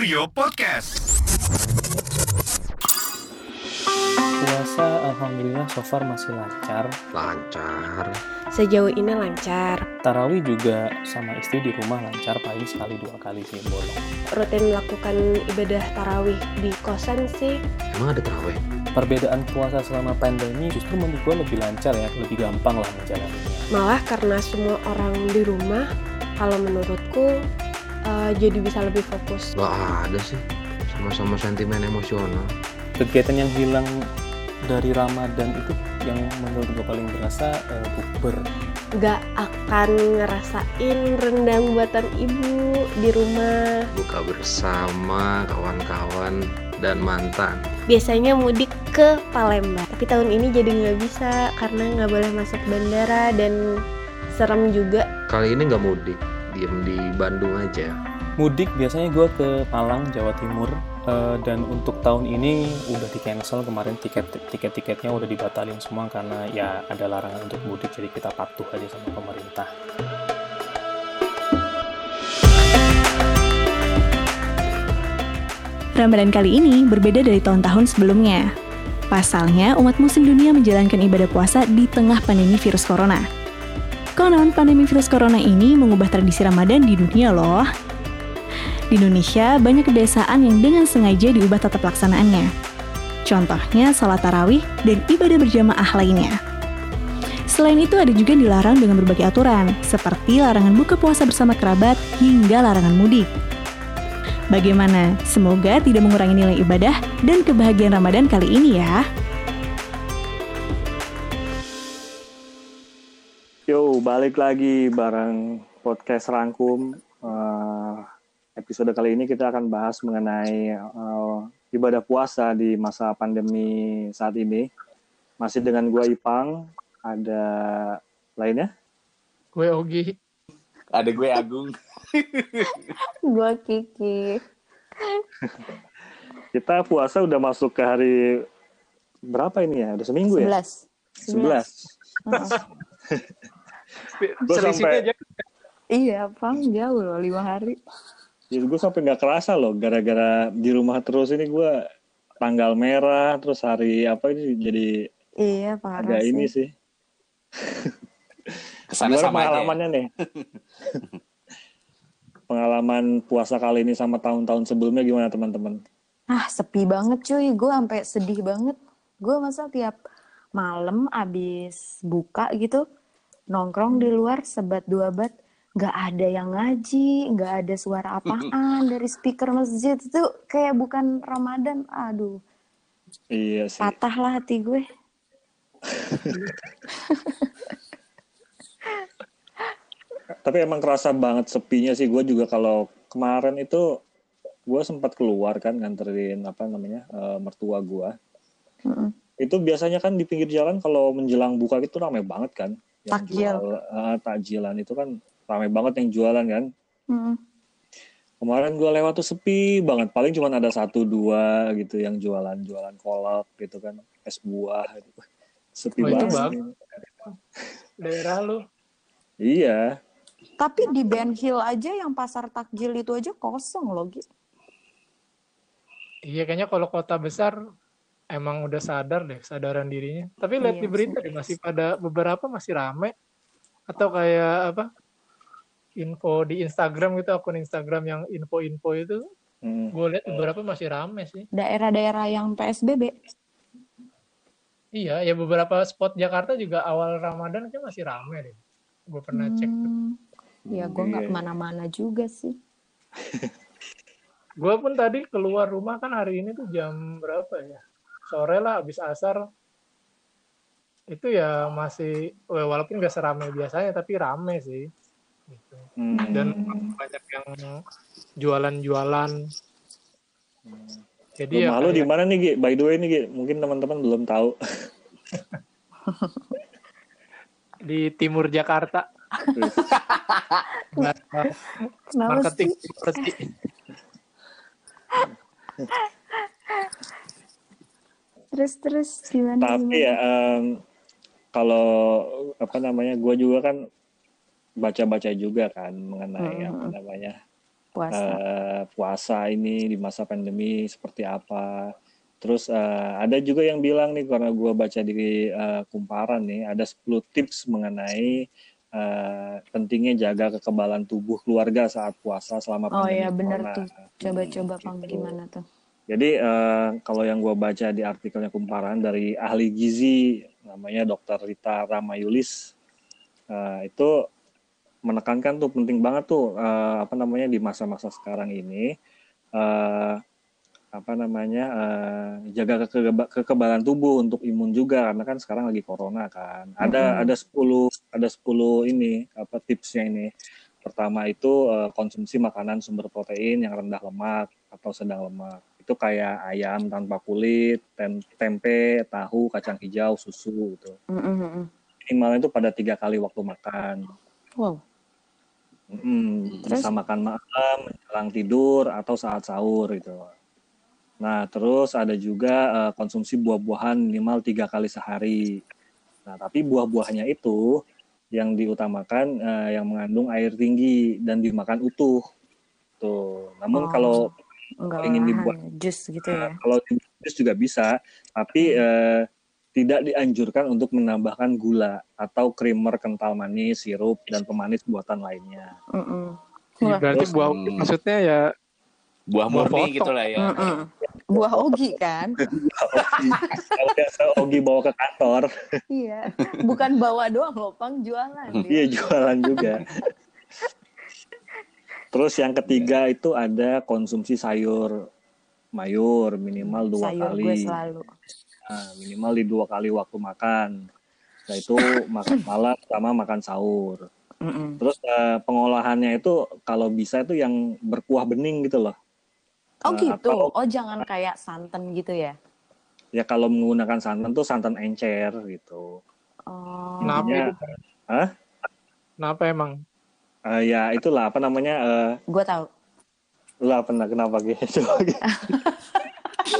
Kurio Podcast. Puasa alhamdulillah so far masih lancar. lancar Sejauh ini lancar. Tarawih juga sama istri di rumah lancar paling sekali dua kali sih bolong. Rutin melakukan ibadah tarawih di kosan sih. emang ada terawih Perbedaan puasa selama pandemi justru menurut gue lebih lancar ya, lebih gampang lah menjalaninya. Malah karena semua orang di rumah, kalau menurutku eh, jadi bisa lebih fokus. nggak ada sih sama-sama sentimen emosional Kegiatan yang hilang dari Ramadan itu yang menurut gue paling berasa eh, bukber. Gak akan ngerasain rendang buatan ibu di rumah. buka bersama kawan-kawan dan mantan Biasanya mudik ke Palembang, tapi tahun ini jadi nggak bisa karena nggak boleh masuk bandara dan serem juga. kali ini nggak mudik diem di Bandung aja Mudik biasanya gue ke Malang, Jawa Timur. eh, dan untuk tahun ini udah di cancel kemarin tiket tiket tiketnya udah dibatalin semua karena ya ada larangan untuk mudik jadi kita patuh aja sama pemerintah. Ramadan kali ini berbeda dari tahun-tahun sebelumnya. Pasalnya, umat muslim dunia menjalankan ibadah puasa di tengah pandemi virus corona. Konon, pandemi virus corona ini mengubah tradisi Ramadan di dunia loh. Di Indonesia, banyak kedesaan yang dengan sengaja diubah tata pelaksanaannya. Contohnya, sholat tarawih dan ibadah berjamaah lainnya. Selain itu, ada juga yang dilarang dengan berbagai aturan, seperti larangan buka puasa bersama kerabat hingga larangan mudik. Bagaimana? Semoga tidak mengurangi nilai ibadah dan kebahagiaan Ramadan kali ini ya. Balik lagi bareng podcast Rangkum. Eh, episode kali ini kita akan bahas mengenai eh, ibadah puasa di masa pandemi saat ini. Masih dengan gua Ipang, ada lainnya? Gue Ogi. Ada gue Agung. Gua Kiki. Kita puasa udah masuk ke hari berapa ini ya? Udah seminggu ya? 11. Gua Selisihnya sampai- aja. Iya, Pang, jauh loh, lima hari. Ya, gue sampai nggak kerasa loh, gara-gara di rumah terus ini gue tanggal merah, terus hari apa ini jadi Iya, parah agak ini sih. Kesannya Gimana sama aja. ya. pengalamannya nih? Pengalaman puasa kali ini sama tahun-tahun sebelumnya gimana teman-teman? Ah, sepi banget cuy. Gue sampai sedih banget. Gue masa tiap malam abis buka gitu, nongkrong di luar sebat dua bat, nggak ada yang ngaji, nggak ada suara apaan dari speaker masjid itu kayak bukan Ramadan. Aduh, Iya sih. patah lah hati gue. Tapi emang kerasa banget sepinya sih. Gue juga kalau kemarin itu gue sempat keluar kan nganterin apa namanya eh, mertua gue. Mm-mm. Itu biasanya kan di pinggir jalan kalau menjelang buka itu ramai banget kan. Takjil. jual- eh, takjilan itu kan ramai banget yang jualan kan. Mm-mm. Kemarin gue lewat tuh sepi banget. Paling cuma ada satu dua gitu yang jualan-jualan kolak gitu kan, es buah. Gitu. Sepi Oh, banget. bagus. Daerah lu. Iya. Tapi di Ben Hill aja yang pasar takjil itu aja kosong loh, Gi. Iya kayaknya kalau kota besar emang udah sadar deh kesadaran dirinya. Tapi lihat Iya di berita deh masih pada beberapa masih rame atau kayak apa? Info di Instagram gitu akun Instagram yang info-info itu Hmm. gue lihat beberapa masih rame sih. Daerah-daerah yang PSBB. Iya, ya beberapa spot Jakarta juga awal Ramadan kan masih rame deh. Gue pernah cek tuh. Hmm. Ya, gue nggak Iya. ke mana-mana juga sih. Gue pun tadi keluar rumah kan hari ini tuh jam berapa ya? Sore lah habis asar. Itu ya masih wah, walaupun gak seramai biasanya tapi rame sih. Gitu. Hmm. Dan banyak yang jualan-jualan. Jadi ya Rumah lu di mana nih, Gi? By the way nih, Gi, mungkin teman-teman belum tahu. di timur Jakarta. Marketing seperti Terus terus gimana? Tapi gimana? ya em, kalau apa namanya, gue juga kan baca-baca juga kan mengenai Hmm. apa namanya Puasa. eh, puasa ini di masa pandemi seperti apa. Terus eh, ada juga yang bilang nih karena gue baca di eh, kumparan nih ada 10 tips mengenai eh, pentingnya jaga kekebalan tubuh keluarga saat puasa selama Oh pandemi iya bener corona. tuh. Coba-coba Pang gitu. gimana tuh? Jadi eh, kalau yang gue baca di artikelnya kumparan dari ahli gizi namanya Dr. Rita Ramayulis eh, itu menekankan tuh penting banget tuh eh, apa namanya di masa-masa sekarang ini eh, apa namanya eh, jaga kekeba- kekebalan tubuh untuk imun juga karena kan sekarang lagi corona kan. Ada ada 10 ada 10 ini apa tipsnya ini. Pertama itu eh, konsumsi makanan sumber protein yang rendah lemak atau sedang lemak. Itu kayak ayam tanpa kulit, tem- tempe, tahu, kacang hijau, susu gitu. Mm-mm-mm. Minimalnya itu pada tiga kali waktu makan. Wow. Mm, Terus? bisa makan malam, menjelang tidur atau saat sahur gitu. Nah, terus ada juga eh, konsumsi buah-buahan minimal tiga kali sehari. Nah, tapi buah-buahnya itu yang diutamakan eh, yang mengandung air tinggi dan dimakan utuh. Tuh. Namun Oh. kalau Enggak ingin dibuat- ya, jus gitu ya. Nah, kalau jus juga bisa, tapi eh, tidak dianjurkan untuk menambahkan gula atau creamer kental manis, sirup, dan pemanis buatan lainnya. Mm-mm. Iya, Wah. berarti Terus, buah hmm. maksudnya ya Buah murni gitu lah ya. Mm-mm. Buah ogi kan? Kalau biasa Ogi bawa ke kantor, iya. Bukan bawa doang loh, Pang jualan. iya jualan juga. Terus yang ketiga itu ada konsumsi sayur mayur minimal dua Sayur kali. gue selalu. Nah, minimal di dua kali waktu makan. Nah itu makan malam sama makan sahur. Mm-mm. Terus eh, pengolahannya itu kalau bisa itu yang berkuah bening gitu loh. Oh Eh, gitu. atau- Oh jangan kayak santan gitu ya? Ya kalau menggunakan santan tuh santan encer gitu. Oh. kenapa itu? Hah? Kenapa emang? Eh, ya itulah apa namanya eh Gue tahu. lah pernah kenapa gitu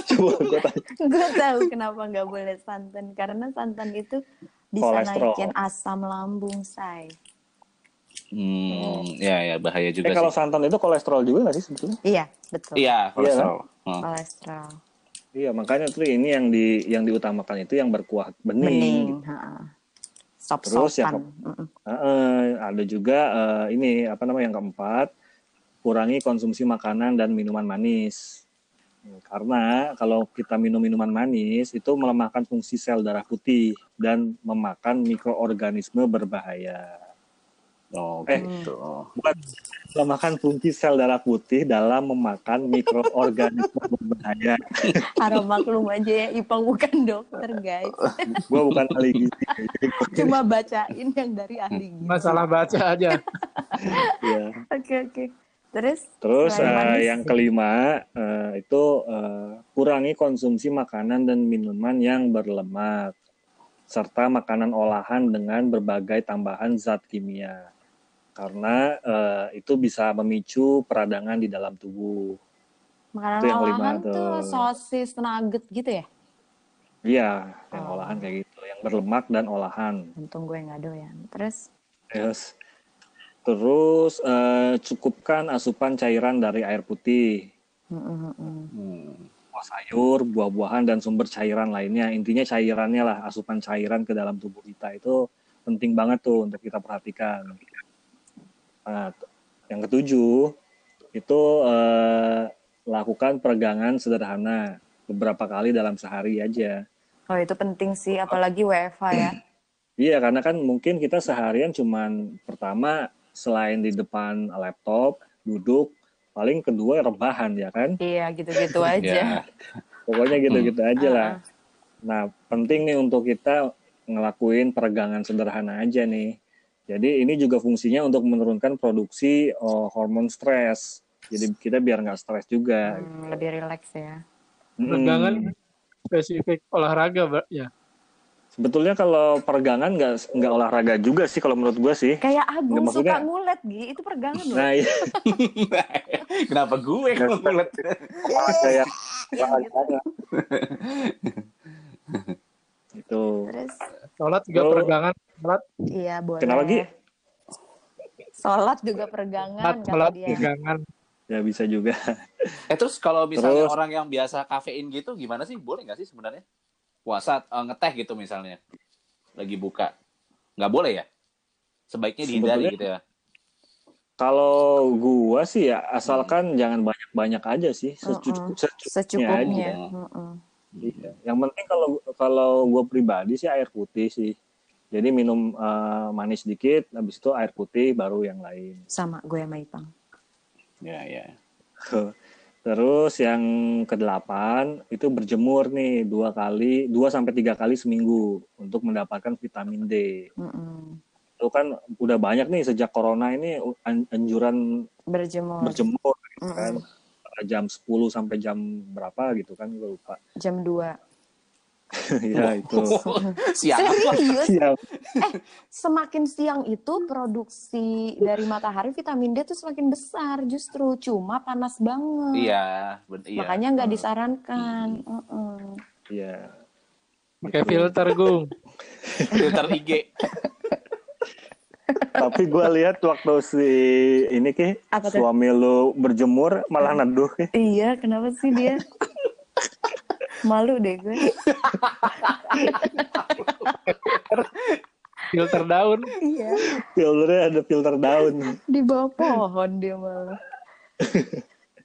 coba gue tanya. Gue tahu kenapa nggak boleh santan karena santan itu bisa Kolesterol. naikin asam lambung say. Hmm, ya ya bahaya juga Eh kalau sih. santan itu kolesterol juga nggak sih sebetulnya? Iya betul. Iya, kolesterol. Hmm. Kolesterol. Iya makanya tuh ini yang di yang diutamakan itu yang berkuah bening. Bening. gitu. ha. Sop Terus yang sopan. Heeh, ada juga eh, ini apa namanya yang keempat kurangi konsumsi makanan dan minuman manis. Karena kalau kita minum minuman manis itu melemahkan fungsi sel darah putih dan memakan mikroorganisme berbahaya. Oh, Eh. gitu. Bukan melemahkan fungsi sel darah putih dalam memakan mikroorganisme berbahaya. Harap maklum aja ya, Ipang bukan dokter guys. Gua bukan ahli gizi. Cuma bacain yang dari ahli gizi. Masalah baca aja. ya. Oke oke. Terus? Terus manis. yang kelima eh, itu eh, kurangi konsumsi makanan dan minuman yang berlemak serta makanan olahan dengan berbagai tambahan zat kimia karena eh, itu bisa memicu peradangan di dalam tubuh. Makanan Itu yang kelima olahan tuh. tuh sosis nugget gitu ya? Iya, yang Oh. olahan kayak gitu, yang berlemak dan olahan. Untung gue nggak doyan. Terus? Yes. Terus eh, cukupkan asupan cairan dari air putih. Mm-mm-mm. Hmm. buah sayur, buah-buahan dan sumber cairan lainnya. Intinya cairannya lah, asupan cairan ke dalam tubuh kita itu penting banget tuh untuk kita perhatikan. Nah, yang ketujuh itu eh, lakukan peregangan sederhana beberapa kali dalam sehari aja. Oh itu penting sih, apalagi WFH ya. Iya, karena kan mungkin kita seharian cuman pertama selain di depan laptop duduk, paling kedua rebahan ya kan. iya gitu-gitu aja. Ya. Pokoknya gitu-gitu aja Ah, lah. Nah, penting nih untuk kita ngelakuin peregangan sederhana aja nih. Jadi ini juga fungsinya untuk menurunkan produksi oh, hormon stres. Jadi kita biar nggak stres juga. Hmm, lebih rileks ya. Mm-mm. Peregangan spesifik olahraga, Mbak. Ya. Sebetulnya kalau peregangan nggak nggak olahraga juga sih kalau menurut gue sih. Kayak Agung Nggak, maksudnya- suka ngulet, Gi. Itu peregangan loh. Nah, iya, Kenapa gue kalau ngeliat? kayak olahraga. itu. Terus? Sholat juga peregangan. Sholat, Iya boleh. Kenapa Gi? Sholat juga peregangan sholat, kata sholat dia. peregangan. Ya bisa juga. Eh terus kalau misalnya Terus- orang yang biasa kafein gitu gimana sih? Boleh nggak sih sebenarnya? Puasa eh, ngeteh gitu misalnya. Lagi buka. Nggak boleh ya? Sebaiknya dihindari Sebetulnya- gitu ya. Kalau gua sih ya asalkan jangan banyak-banyak aja sih, secukup, secukupnya Secukupnya. aja. Mm-mm. Iya. Yang penting kalau kalau gue pribadi sih air putih sih. Jadi minum eh, manis dikit, habis itu air putih baru yang lain. Sama gue sama Ipang. Ya, ya. Terus yang kedelapan itu berjemur nih dua kali, dua sampai tiga kali seminggu untuk mendapatkan vitamin D. Mm-mm. Itu kan udah banyak nih sejak corona ini an- anjuran Berjemur. berjemur kan jam 10 sampai jam berapa gitu kan gue lupa. Jam 2. Ya itu. Siang. Serius? Siap. Semakin siang itu produksi dari matahari vitamin D tuh semakin besar justru. Cuma panas banget. Iya, iya. Makanya nggak disarankan. Mm-mm. Iya. Pakai filter, Gung. filter IG. Tapi gue lihat waktu si ini ki suami lu berjemur malah neduh ki. Iya, kenapa sih dia? Malu deh gue. Filter daun. Iya. Filternya ada filter daun. Di bawah pohon dia malah.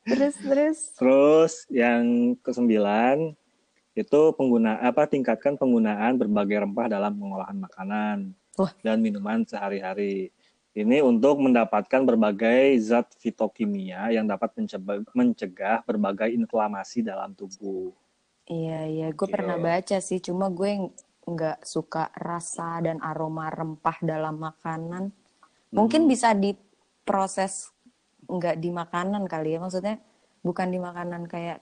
terus terus. Terus yang kesembilan itu pengguna apa tingkatkan penggunaan berbagai rempah dalam pengolahan makanan Wah. dan minuman sehari-hari. Ini untuk mendapatkan berbagai zat fitokimia yang dapat mencegah berbagai inflamasi dalam tubuh. Iya iya, gue pernah baca sih. Cuma gue nggak suka rasa dan aroma rempah dalam makanan. Mungkin bisa diproses nggak di makanan kali ya. Maksudnya bukan di makanan kayak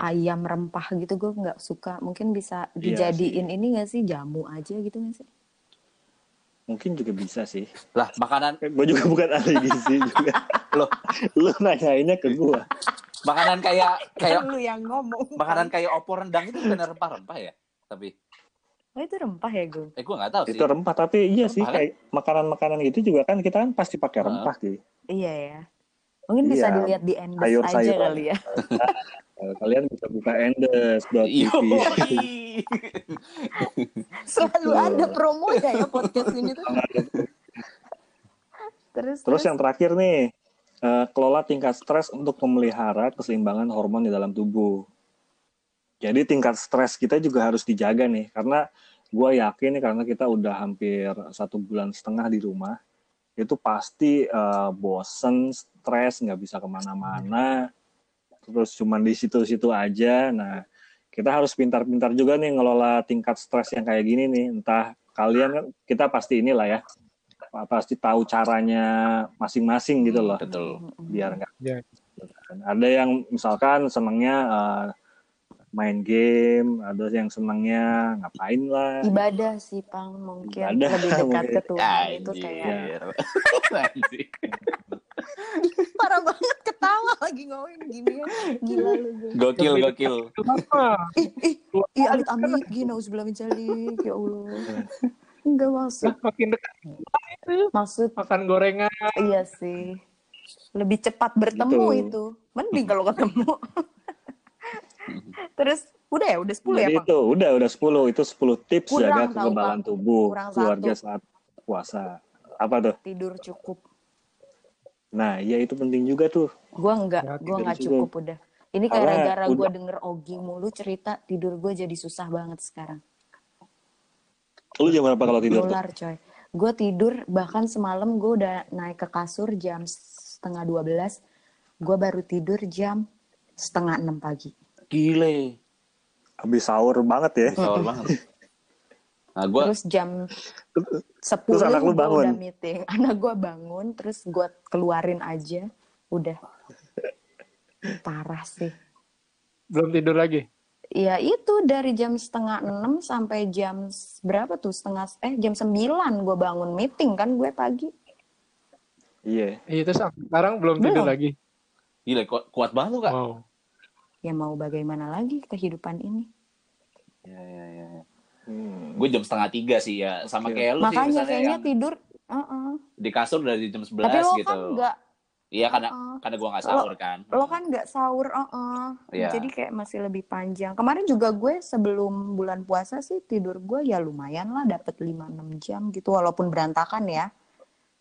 ayam rempah gitu. Gue nggak suka. Mungkin bisa Iya dijadiin ini nggak sih jamu aja gitu nggak sih? Mungkin juga bisa sih. Lah, makanan Gue juga bukan ahli gizi juga. Loh. Lu nanyainnya ke gue. Makanan kayak kayak Kan lu yang ngomong. makanan kayak opor rendang itu bukan rempah-rempah ya? Tapi Oh itu rempah ya gue? eh gue nggak tahu sih. Itu rempah tapi iya sih Rempah, kan? kayak makanan-makanan gitu juga kan kita kan pasti pakai rempah ki. Iya ya. Mungkin bisa Iya. dilihat di Endes aja kali ya. Kalian bisa buka endes.tv. Yoi. Selalu ada promo ya ya podcast ini tuh. Terus Terus yang terakhir nih, eh, kelola tingkat stres untuk memelihara keseimbangan hormon di dalam tubuh. Jadi tingkat stres kita juga harus dijaga nih, karena gue yakin nih karena kita udah hampir satu bulan setengah di rumah, itu pasti eh, bosen, stres, nggak bisa ke mana-mana, terus cuman di situ-situ aja. Nah, kita harus pintar-pintar juga nih ngelola tingkat stres yang kayak gini nih. Entah kalian kita pasti inilah ya, pasti tahu caranya masing-masing gitu loh. Betul. biar nggak Ya. ada yang misalkan senangnya eh, main game ada yang senangnya ngapain lah. Ibadah sih pang mungkin Ibadah, lebih dekat mungkin. ke Tuhan itu kayak parah banget ketawa lagi ngomongin gini. Ya gila lu Gokil, gokil. Kenapa? ih ih. Ih amit amit gini sebelah mencalik ya allah enggak maksud Makin dekat maksud makan gorengan. iya sih lebih cepat bertemu Gitu. itu mending kalau ketemu terus udah ya udah 10 ya jadi Pang? itu udah udah 10 itu 10 tips Kurang jaga tahu, kekebalan Pak. tubuh Kurang keluarga satu. saat puasa apa tuh tidur cukup nah iya itu penting juga tuh Gua enggak, Ya, gua enggak cukup udah. Ini Karena gara-gara gua udah- denger Ogi mulu cerita tidur gua jadi susah banget sekarang. Lu jam berapa kalau tidur tuh Nular coy. Gue tidur bahkan semalam gue udah naik ke kasur jam setengah 12. Gue baru tidur jam setengah 6 pagi. Gile. habis sahur banget ya Sahur banget. Nah, gue Terus jam 10 Terus anak lu bangun? udah meeting. Anak gue bangun terus gue keluarin aja. Udah. Parah sih. Belum tidur lagi. Ya itu dari jam setengah enam sampai jam berapa tuh setengah eh jam sembilan gue bangun meeting kan gue pagi. iya Iya, terus sekarang belum tidur Belum. lagi. gile kuat, kuat banget lu kak. Wow. Ya mau bagaimana lagi kehidupan ini. Ya, ya, ya. Hmm. Gue jam setengah tiga sih ya, sama Oke. kayak lu sih Makanya misalnya kayaknya yang tidur. uh-uh. di kasur dari jam 11 Tapi lo gitu. kan nggak Iya karena Uh-uh. karena gua nggak Lo- sahur kan. Lo kan nggak sahur, uh-uh. Iya. jadi kayak masih lebih panjang. Kemarin juga gue sebelum bulan puasa sih tidur gue ya lumayan lah, dapet 5-6 jam gitu, walaupun berantakan ya.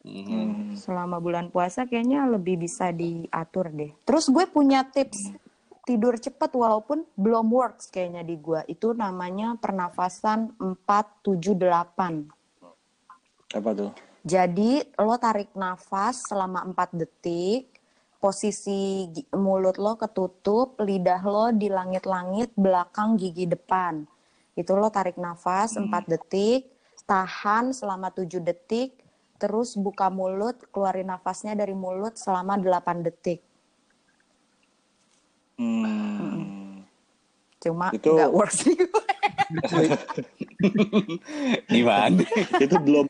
Mhm. Hmm. Selama bulan puasa kayaknya lebih bisa diatur deh. Terus gue punya tips tidur cepet walaupun belum works kayaknya di gue. Itu namanya pernafasan 478. Apa tuh? Jadi lo tarik nafas selama 4 detik, posisi mulut lo ketutup, lidah lo di langit-langit belakang gigi depan. Itu lo tarik nafas 4 detik, tahan selama 7 detik, terus buka mulut, keluarin nafasnya dari mulut selama 8 detik. Hmm. Cuma Itu- works gue. Gimana? itu belum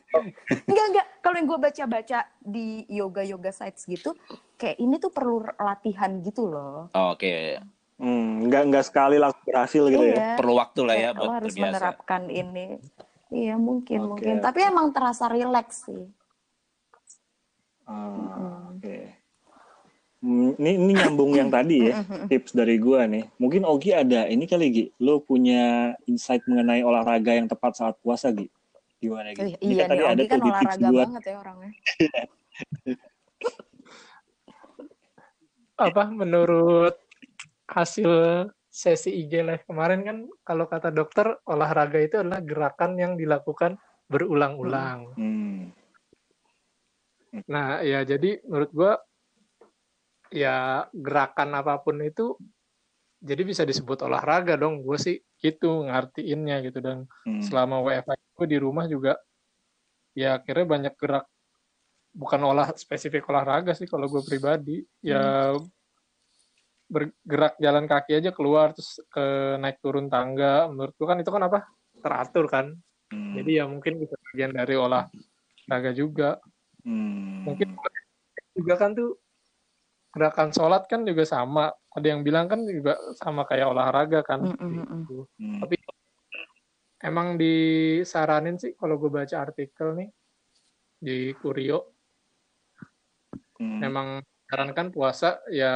Enggak, enggak. Kalau yang gue baca-baca di yoga-yoga sites gitu, kayak ini tuh perlu latihan gitu loh. Oke, hmm, nggak nggak sekali langsung berhasil gitu ya. Iya. perlu waktu lah ya Kayak buat harus terbiasa. menerapkan ini. Iya mungkin Oke, mungkin. Tapi emang terasa rileks sih. Ah, Oke. Hmm, Ini, ini nyambung yang tadi ya, tips dari gua nih. Mungkin Ogi ada ini kali Gi, lo punya insight mengenai olahraga yang tepat saat puasa Gi? Gimana Gi? Ini iya kan tadi nih, ada Ogi kan tuh di tips olahraga gua. banget ya orangnya. apa menurut hasil sesi IG live kemarin kan kalau kata dokter olahraga itu adalah gerakan yang dilakukan berulang-ulang. Hmm. Nah, ya jadi menurut gua ya gerakan apa pun itu jadi bisa disebut olahraga dong. Gue sih gitu ngartiinnya gitu dan Hmm. selama WFH gue di rumah juga ya akhirnya banyak gerak bukan olah spesifik olahraga sih kalau gue pribadi ya bergerak jalan kaki aja keluar terus ke naik turun tangga menurut gue kan itu kan apa teratur kan Hmm. jadi ya mungkin bisa bagian dari olahraga juga Hmm. mungkin juga kan tuh gerakan sholat kan juga sama ada yang bilang kan juga sama kayak olahraga kan Mm, mm, mm. Gitu. Hmm. tapi emang disaranin sih kalau gue baca artikel nih di Kurio Hmm. memang sarankan puasa ya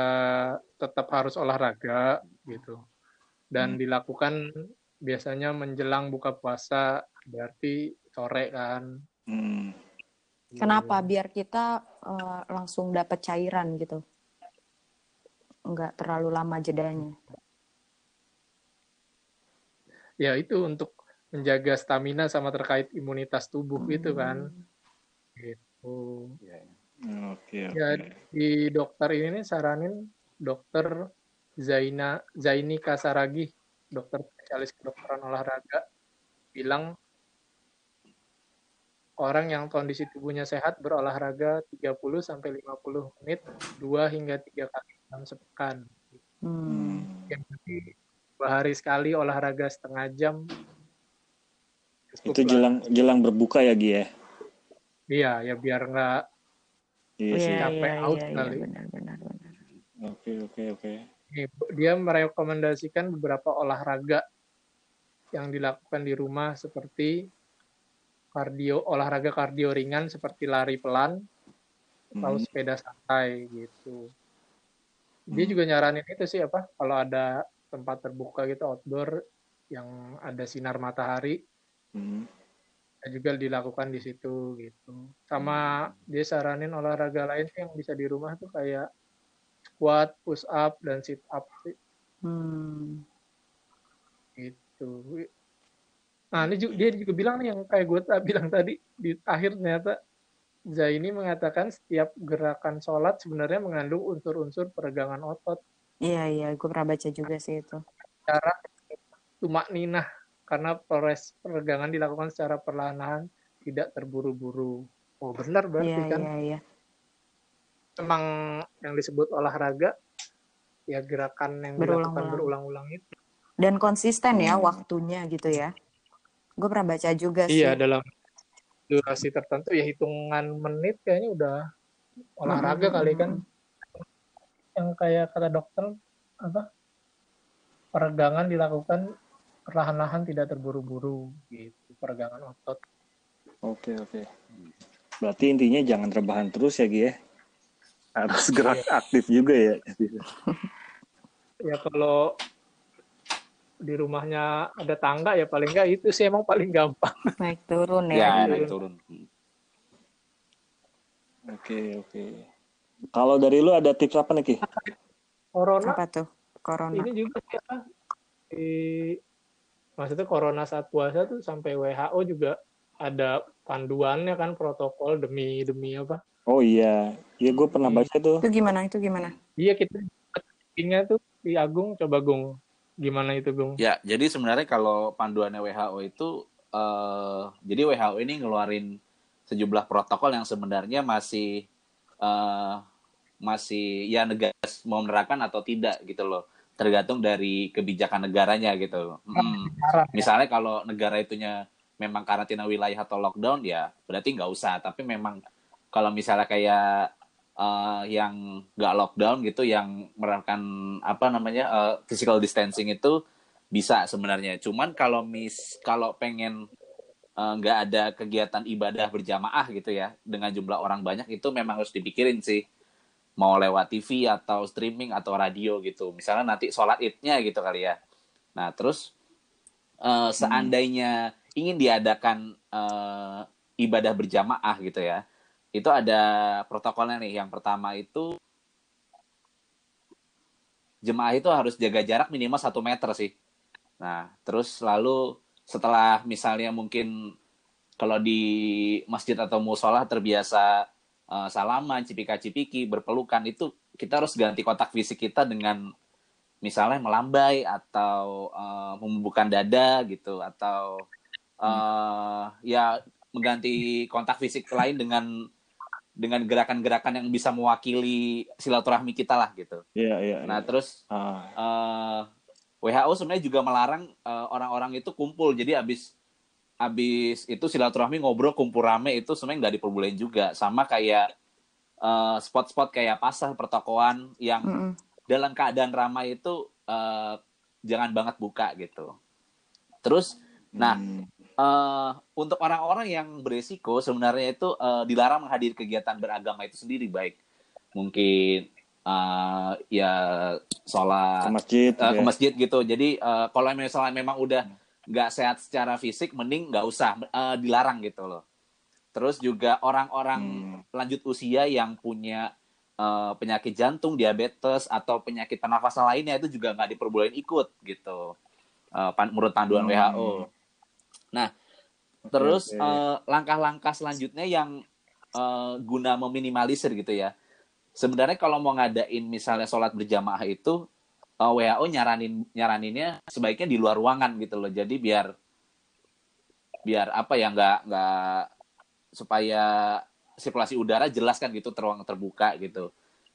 tetap harus olahraga gitu dan Hmm. dilakukan biasanya menjelang buka puasa berarti sore kan Hmm. Kenapa? Biar kita eh, langsung dapat cairan gitu. Enggak terlalu lama jedanya. ya itu untuk menjaga stamina sama terkait imunitas tubuh gitu kan gitu Oke, oke. ya di dokter ini nih saranin dokter Zaina Zaini Kasaragi dokter spesialis kedokteran olahraga bilang orang yang kondisi tubuhnya sehat berolahraga 30 sampai 50 menit 2 hingga 3 kali dalam sepekan Hmm. yang berarti dua hari sekali olahraga setengah jam Itu lah. jelang jelang berbuka ya Gi ya? iya ya biar nggak Iya Iya, sih. capek iya, out iya, iya, kali. benar, benar, benar. Oke, oke, oke. Dia merekomendasikan beberapa olahraga yang dilakukan di rumah seperti kardio olahraga kardio ringan seperti lari pelan atau Hmm. sepeda santai gitu. Dia Hmm. juga nyaranin itu sih apa kalau ada tempat terbuka gitu outdoor yang ada sinar matahari Hmm. juga dilakukan di situ gitu. Sama dia saranin olahraga lain sih yang bisa di rumah tuh kayak squat, push up dan sit up sih Hmm. gitu. Nah ini juga, dia juga bilang nih yang kayak gue bilang tadi di akhir ternyata Zaini mengatakan setiap gerakan sholat sebenarnya mengandung unsur-unsur peregangan otot Iya, iya, gue pernah baca juga sih itu. secara tumak ninah karena proses peregangan dilakukan secara perlahan tidak terburu-buru. Oh benar berarti Iya, kan iya, iya. memang yang disebut olahraga ya gerakan yang dilakukan Berulang-ulang. berulang-ulang itu. Dan konsisten ya Hmm. waktunya gitu ya. Gue pernah baca juga sih. Iya dalam durasi tertentu ya hitungan menit kayaknya udah olahraga Mm-mm, kali kan. Yang kayak kata dokter apa peregangan dilakukan perlahan-lahan tidak terburu-buru gitu peregangan otot. Oke, oke. Berarti intinya jangan rebahan terus ya Gi ya? harus gerak aktif juga ya. Ya kalau di rumahnya ada tangga ya paling nggak itu sih emang paling gampang. Naik turun Ya, ya. naik turun. Oke oke. Kalau dari lu ada tips apa nih Ki? Corona Apa tuh? Corona. ini juga ya di maksudnya corona saat puasa tuh sampai WHO juga ada panduannya kan protokol demi demi apa? Oh iya, iya gue pernah baca tuh. Itu gimana? Itu gimana? Iya kita tuh di Agung coba Gung gimana itu Gung? Ya, jadi sebenarnya kalau panduannya WHO itu, eh, jadi WHO ini ngeluarin sejumlah protokol yang sebenarnya masih eh, masih ya negara mau menerapkan atau tidak gitu loh, tergantung dari kebijakan negaranya gitu. Mm. Misalnya kalau negara itunya memang karantina wilayah atau lockdown ya berarti nggak usah. Tapi memang kalau misalnya kayak eh, yang nggak lockdown gitu, yang menerapkan apa namanya eh, physical distancing itu bisa sebenarnya. Cuman kalau mis kalau pengen eh, nggak ada kegiatan ibadah berjamaah gitu ya dengan jumlah orang banyak itu memang harus dipikirin sih mau lewat TV atau streaming atau radio gitu. Misalnya nanti sholat idnya gitu kali ya. Nah terus eh, seandainya ingin diadakan eh, ibadah berjamaah gitu ya, itu ada protokolnya nih. Yang pertama itu jemaah itu harus jaga jarak minimal satu meter sih. Nah, terus lalu setelah misalnya mungkin kalau di masjid atau musola terbiasa eh, salaman, cipika-cipiki, berpelukan itu kita harus ganti kontak fisik kita dengan misalnya melambai atau eh, membubuhkan dada gitu atau eh, ya mengganti kontak fisik lain dengan dengan gerakan-gerakan yang bisa mewakili silaturahmi kita lah gitu. Iya iya. Nah, terus Ah, eh, WHO sebenarnya juga melarang eh, orang-orang itu kumpul. Jadi abis abis itu silaturahmi ngobrol kumpul rame itu sebenarnya nggak diperbolehin juga. Sama kayak eh, spot-spot kayak pasar pertokoan yang Mm-mm. dalam keadaan ramai itu eh, jangan banget buka gitu. Terus, nah hmm. Eh, untuk orang-orang yang beresiko sebenarnya itu eh, dilarang menghadiri kegiatan beragama itu sendiri baik mungkin eh, ya sholat ke masjid. eh, ke ya. masjid gitu. Jadi eh, kalau misalnya memang udah nggak sehat secara fisik, mending nggak usah eh, dilarang gitu loh. Terus juga orang-orang Hmm. lanjut usia yang punya penyakit jantung, diabetes atau penyakit pernafasan lainnya itu juga nggak diperbolehin ikut gitu. Pan- menurut panduan Hmm. WHO. Nah, terus eh, langkah-langkah selanjutnya yang eh, guna meminimalisir gitu ya. Sebenarnya kalau mau ngadain misalnya sholat berjamaah itu eh, WHO nyaranin nyaraninnya sebaiknya di luar ruangan gitu loh. Jadi biar biar apa ya nggak nggak supaya sirkulasi udara jelas kan gitu teruang terbuka gitu.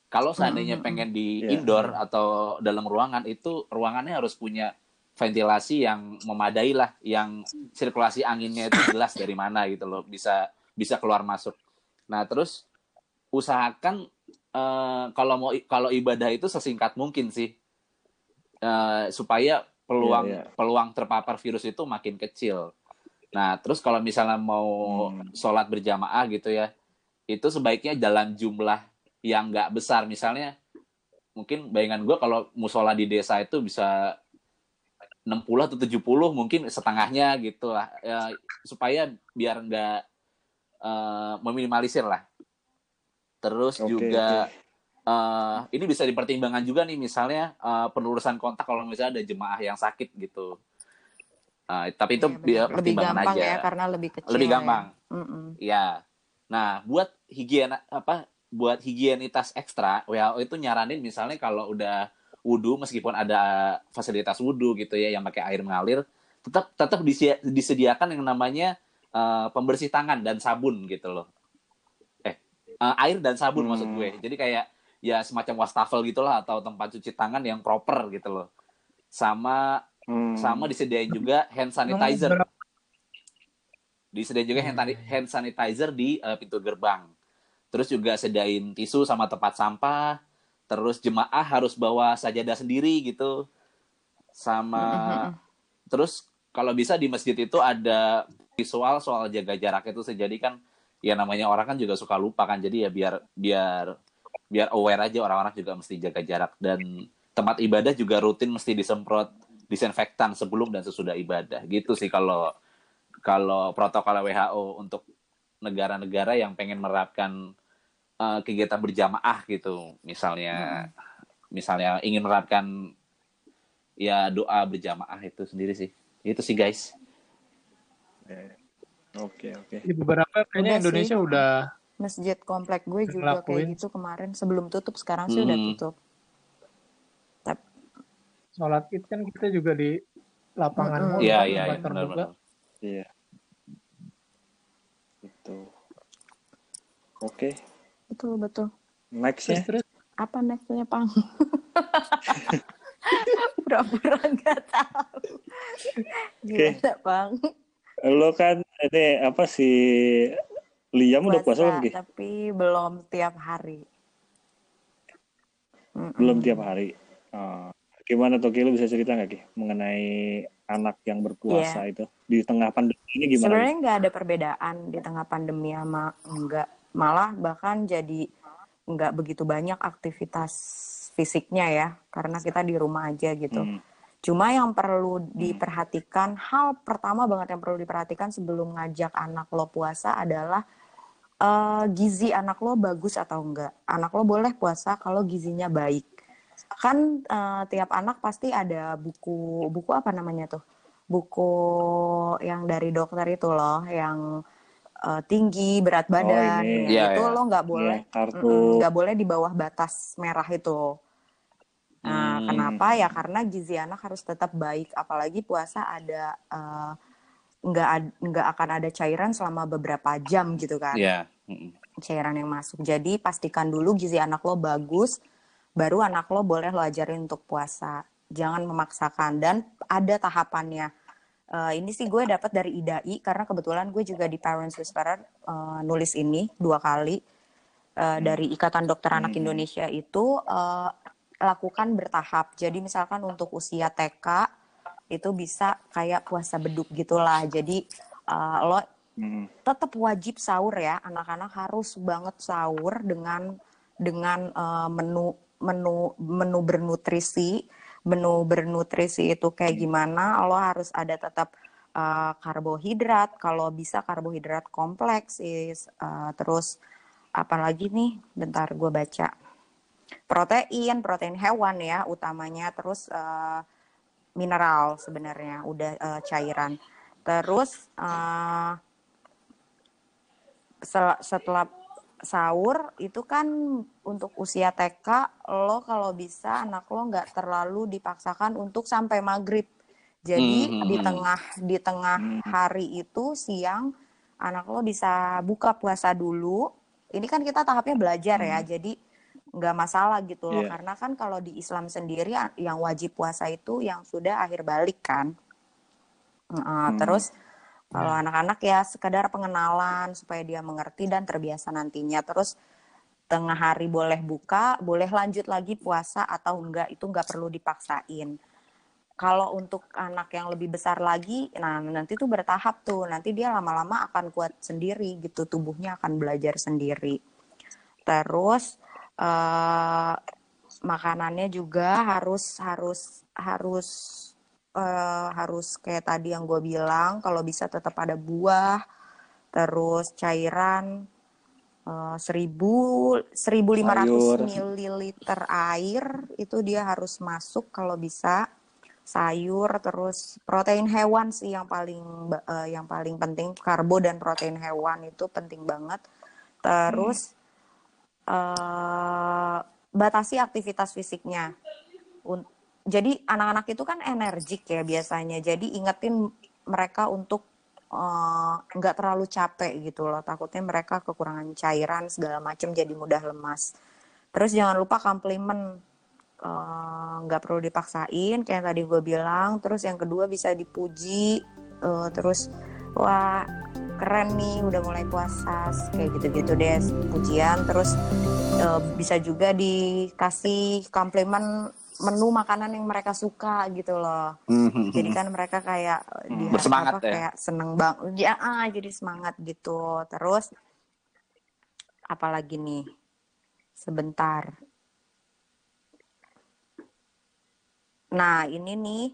Kalau seandainya Mm-mm. pengen di Iya. indoor atau dalam ruangan itu ruangannya harus punya ventilasi yang memadai lah, yang sirkulasi anginnya itu jelas dari mana gitu loh, bisa bisa keluar masuk. Nah terus usahakan eh, kalau mau kalau ibadah itu sesingkat mungkin sih, Eh, supaya peluang Iya, iya. peluang terpapar virus itu makin kecil. Nah terus kalau misalnya mau Hmm. sholat berjamaah gitu ya, itu sebaiknya dalam jumlah yang nggak besar. Misalnya mungkin bayangan gue kalau musola di desa itu bisa 60 atau 70 mungkin setengahnya gitu lah Ya, supaya biar nggak eh, meminimalisir lah terus Oke, juga eh, ini bisa dipertimbangkan juga nih misalnya eh, penelurusan kontak kalau misalnya ada jemaah yang sakit gitu Eh, tapi itu benar. biar lebih pertimbangan gampang aja ya karena lebih kecil. lebih ya. gampang Mm-mm. Ya. Nah, buat higiena apa buat higienitas ekstra, WHO itu nyaranin misalnya kalau udah wudhu meskipun ada fasilitas wudhu gitu ya yang pakai air mengalir, tetap tetap disediakan yang namanya eh, pembersih tangan dan sabun gitu loh. Eh, eh, air dan sabun Hmm. maksud gue. Jadi kayak ya semacam wastafel gitulah atau tempat cuci tangan yang proper gitu loh. Sama Hmm. sama disediain juga hand sanitizer disediain juga hand, hand sanitizer di eh, pintu gerbang. Terus juga sediain tisu sama tempat sampah. Terus jemaah harus bawa sajadah sendiri gitu. Sama terus kalau bisa di masjid itu ada visual soal jaga jarak itu sih. Jadi kan ya namanya orang kan juga suka lupa kan. Jadi ya biar biar biar aware aja orang-orang juga mesti jaga jarak dan tempat ibadah juga rutin mesti disemprot disinfektan sebelum dan sesudah ibadah gitu sih kalau kalau protokol WHO untuk negara-negara yang pengen menerapkan uh, kegiatan berjamaah gitu misalnya misalnya ingin menerapkan ya doa berjamaah itu sendiri sih itu sih guys Oke oke. Di beberapa kayaknya Udah sih. Indonesia udah Masjid komplek gue juga Ngelakuin. kayak gitu kemarin sebelum tutup sekarang sih udah Hmm. tutup. Tapi sholat id kan kita juga di lapangan iya iya iya terbuka. benar-benar Iya. Itu. Oke. Betul betul. Next Terus ya. terus Apa nextnya pang? Pura-pura nggak tahu. Gimana bang? Lo kan ini apa sih Liam udah puasa belum Ki? tapi belum tiap hari. Belum tiap hari. Oh. Gimana tuh Ki? Lo bisa cerita nggak Ki mengenai anak yang berpuasa itu di tengah pandemi ini gimana? Sebenarnya nggak ada perbedaan di tengah pandemi sama enggak. Malah bahkan jadi nggak begitu banyak aktivitas fisiknya ya, karena kita di rumah aja gitu. Hmm. Cuma yang perlu diperhatikan, hal pertama banget yang perlu diperhatikan sebelum ngajak anak lo puasa adalah eh, gizi anak lo bagus atau enggak. Anak lo boleh puasa kalau gizinya baik. Kan eh, tiap anak pasti ada buku buku apa namanya tuh? Buku yang dari dokter itu loh, yang eh, tinggi berat badan, ini. yang Iya, itu iya. lo nggak boleh Iya. Mm-mm, nggak boleh di bawah batas merah itu. Nah, Hmm. kenapa ya? Karena gizi anak harus tetap baik, apalagi puasa ada eh, nggak ad- nggak akan ada cairan selama beberapa jam gitu kan, iya Mm-mm. cairan yang masuk. Jadi pastikan dulu gizi anak lo bagus, baru anak lo boleh lo ajarin untuk puasa. Jangan memaksakan dan ada tahapannya. Eh, ini sih gue dapat dari IDAI karena kebetulan gue juga di Parents Whisperer eh, nulis ini dua kali Eh, dari Ikatan Dokter Anak Hmm. Indonesia itu eh, lakukan bertahap. Jadi misalkan untuk usia TK itu bisa kayak puasa beduk gitulah. Jadi eh, lo Hmm. tetap wajib sahur ya anak-anak harus banget sahur dengan dengan eh, menu menu menu bernutrisi menu bernutrisi itu kayak gimana lo harus ada tetap eh, karbohidrat. Kalau bisa karbohidrat kompleks is eh, terus apalagi nih? Bentar gue baca. Protein protein hewan ya utamanya. Terus eh, mineral sebenarnya udah eh, cairan. Terus sel- setelah sahur itu kan untuk usia TK lo kalau bisa anak lo nggak terlalu dipaksakan untuk sampai maghrib jadi Hmm. di tengah di tengah hari itu siang anak lo bisa buka puasa dulu ini kan kita tahapnya belajar ya jadi nggak masalah gitu loh Iya. karena kan kalau di Islam sendiri yang wajib puasa itu yang sudah akhir balik kan Nah, Hmm. terus kalau anak-anak ya sekedar pengenalan supaya dia mengerti dan terbiasa nantinya. Terus tengah hari boleh buka, boleh lanjut lagi puasa atau enggak itu enggak perlu dipaksain. Kalau untuk anak yang lebih besar lagi, nah nanti tuh bertahap tuh. Nanti dia lama-lama akan kuat sendiri gitu, tubuhnya akan belajar sendiri. Terus eh, makanannya juga harus harus harus eh, harus kayak tadi yang gue bilang kalau bisa tetap ada buah terus cairan seribu seribu lima ratus Sayur. mililiter air itu dia harus masuk kalau bisa. Sayur terus protein hewan sih yang paling eh, yang paling penting. Karbo dan protein hewan itu penting banget. Terus eh, batasi aktivitas fisiknya jadi anak-anak itu kan energik ya biasanya. Jadi ingetin mereka untuk eh, nggak terlalu capek gitu loh. Takutnya mereka kekurangan cairan segala macam jadi mudah lemas. Terus jangan lupa komplimen Eh, nggak perlu dipaksain kayak tadi gue bilang. Terus yang kedua bisa dipuji. Eh, terus wah keren nih udah mulai puasa kayak gitu-gitu deh pujian. Terus eh, bisa juga dikasih komplimen menu makanan yang mereka suka gitu loh. Jadi kan mereka kayak di Bersemangat apa, ya? kayak seneng banget. Ya, ah, jadi semangat gitu. Terus apalagi nih? Sebentar. Nah, ini nih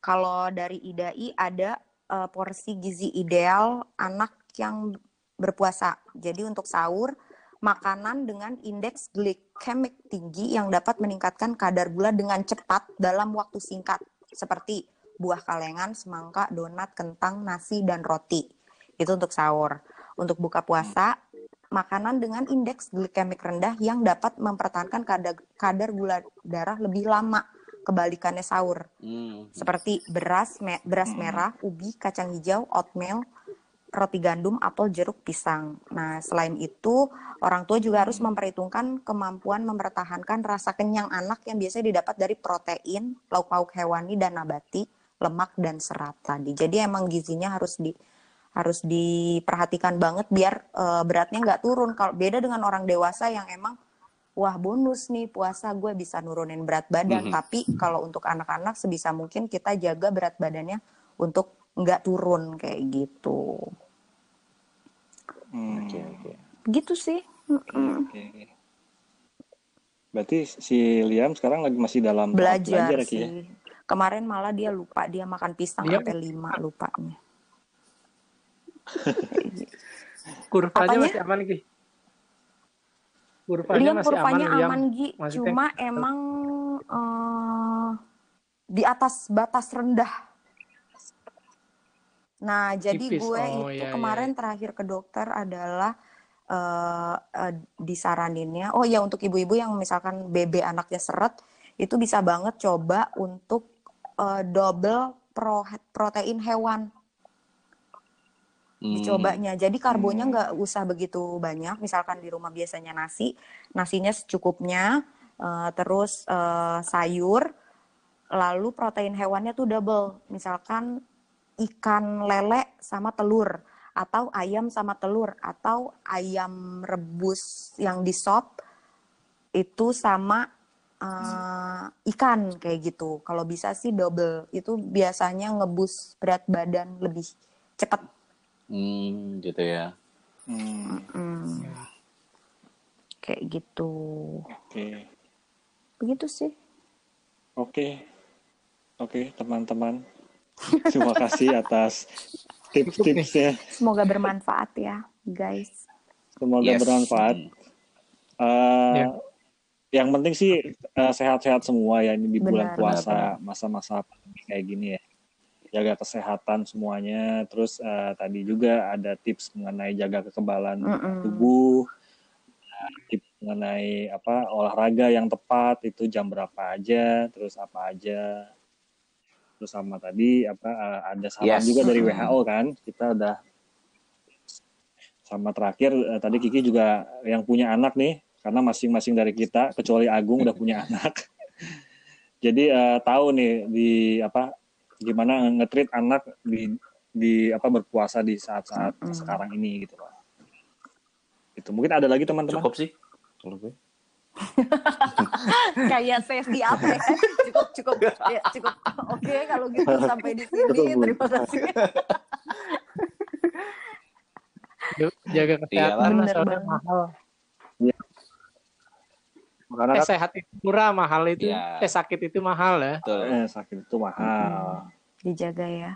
kalau dari IDAI ada eh, porsi gizi ideal anak yang berpuasa. Jadi untuk sahur makanan dengan indeks glikemik tinggi yang dapat meningkatkan kadar gula dengan cepat dalam waktu singkat seperti buah kalengan, semangka, donat, kentang, nasi dan roti. Itu untuk sahur. Untuk buka puasa, makanan dengan indeks glikemik rendah yang dapat mempertahankan kadar, kadar gula darah lebih lama kebalikannya sahur Hmm. seperti beras me- beras merah, ubi, kacang hijau, oatmeal, roti gandum, apel, jeruk, pisang. Nah, selain itu, orang tua juga harus memperhitungkan kemampuan mempertahankan rasa kenyang anak yang biasanya didapat dari protein, lauk pauk hewani dan nabati, lemak dan serat tadi. Jadi emang gizinya harus di harus diperhatikan banget biar eh, beratnya nggak turun. Kalau beda dengan orang dewasa yang emang wah bonus nih puasa gue bisa nurunin berat badan. Mhm. Tapi kalau untuk anak-anak sebisa mungkin kita jaga berat badannya untuk nggak turun kayak gitu. Hmm, Oke, oke. Gitu sih. Oke. Berarti si Liam sekarang lagi masih dalam tahap Belajar ya, ya? sih. Kemarin malah dia lupa dia makan pisang Dia- sampai lima lupanya. Kurvanya Apanya? masih aman Ki. Kurvanya Liam masih kurvanya aman, Liam. aman Gi, Maksudnya- cuma emang eh, di atas batas rendah. Nah, jadi Tipis. gue Oh, itu iya, iya, kemarin terakhir ke dokter adalah eh eh, disaraninnya, oh ya untuk ibu-ibu yang misalkan BB anaknya seret, itu bisa banget coba untuk eh, double pro- protein hewan Hmm. dicobanya. Jadi karbonnya Hmm. nggak usah begitu banyak. Misalkan di rumah biasanya nasi, nasinya secukupnya, eh, terus eh, sayur, lalu protein hewannya tuh double. Misalkan ikan lele sama telur, atau ayam sama telur, atau ayam rebus yang di sop itu sama eh, ikan kayak gitu. Kalau bisa sih double. Itu biasanya ngebus berat badan lebih cepat. Hmm, gitu ya. Hmm, Hmm. Kayak gitu. Oke. Begitu sih. Oke. Oke, teman-teman. Terima kasih atas tips-tipsnya. Semoga bermanfaat ya, guys. Semoga Yes. bermanfaat. Hmm. Eh, Ya. Yang penting sih eh, sehat-sehat semua ya ini di bulan Benar, puasa, masa-masa pandemi kayak gini ya. Jaga kesehatan semuanya. Terus eh, tadi juga ada tips mengenai jaga kekebalan Mm-mm. tubuh, Nah, tips mengenai apa olahraga yang tepat itu jam berapa aja, terus apa aja. Terus sama tadi apa eh, ada saran Yes. juga dari. WHO kan, kita udah sama terakhir eh, tadi Kiki juga yang punya anak nih, karena masing-masing dari kita kecuali Agung udah punya anak. Jadi eh, tahu nih di apa gimana ngetrit anak di di apa berpuasa di saat-saat Mm-mm. sekarang ini gitu loh. Itu mungkin ada lagi teman-teman. Cukup sih. Kalau gue. Kayak safety apa ya? Cukup, cukup. Ya, cukup. Oke, kalau gitu sampai di sini. Terima kasih. Yuk, jaga kesehatan lah, Bener soalnya mahal. Karena Eh, sehat itu murah, mahal itu. Iya. Eh, sakit itu mahal ya. Betul. eh, sakit itu mahal. Dijaga ya.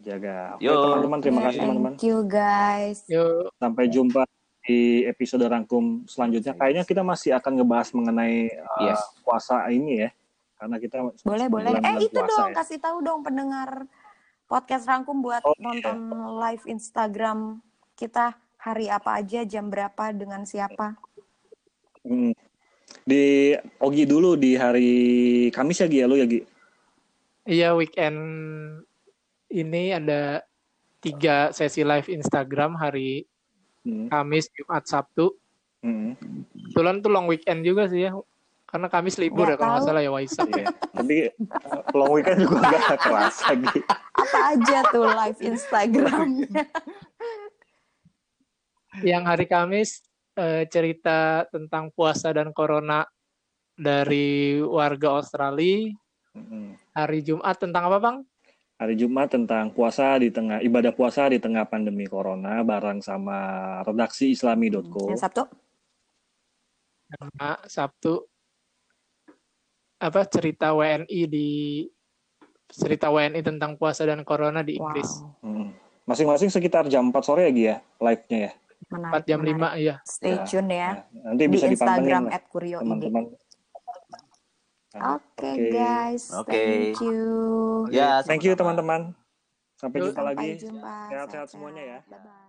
Jaga. Oke Yo. teman-teman, terima kasih teman-teman. Thank you guys. Yuk, Sampai jumpa di episode rangkum selanjutnya. Kayaknya kita masih akan ngebahas mengenai uh, Yes. puasa ini ya. Karena kita Boleh, boleh. Eh, itu puasa dong, ya. kasih tahu dong pendengar podcast Rangkum buat Oh, iya. nonton live Instagram kita hari apa aja, jam berapa, dengan siapa. Hmm. Di Ogi dulu di hari Kamis ya Gi ya lu ya Gi? iya weekend ini ada tiga sesi live Instagram hari Hmm. Kamis, Jumat, Sabtu. Hmm. Kebetulan tuh long weekend juga sih ya. Karena Kamis libur Nggak ya kalau nggak salah ya Waisak ya. Iya. Tapi uh, long weekend juga gak kerasa Gi. Apa aja tuh live Instagramnya. Yang hari Kamis eh, cerita tentang puasa dan corona dari warga Australia. Hmm. Hari Jumat tentang apa bang? Hari Jumat tentang puasa di tengah ibadah puasa di tengah pandemi corona bareng sama redaksi islami.co. Yang Sabtu? sama Sabtu apa cerita WNI di cerita WNI tentang puasa dan corona di Inggris. Wow, Hmm. Masing-masing sekitar jam 4 sore ya Gi ya, live-nya ya. menarik. 4 jam menarik. 5 iya. Stay Ya, tune ya. Nah, nanti Di bisa dipantengin Instagram lah, at Kurio ID. teman-teman. Oke Oke. guys, Oke. thank you. Ya, Thank you teman-teman. Sampai jumpa Sampai lagi. jumpa. Sehat-sehat semuanya ya. Bye-bye.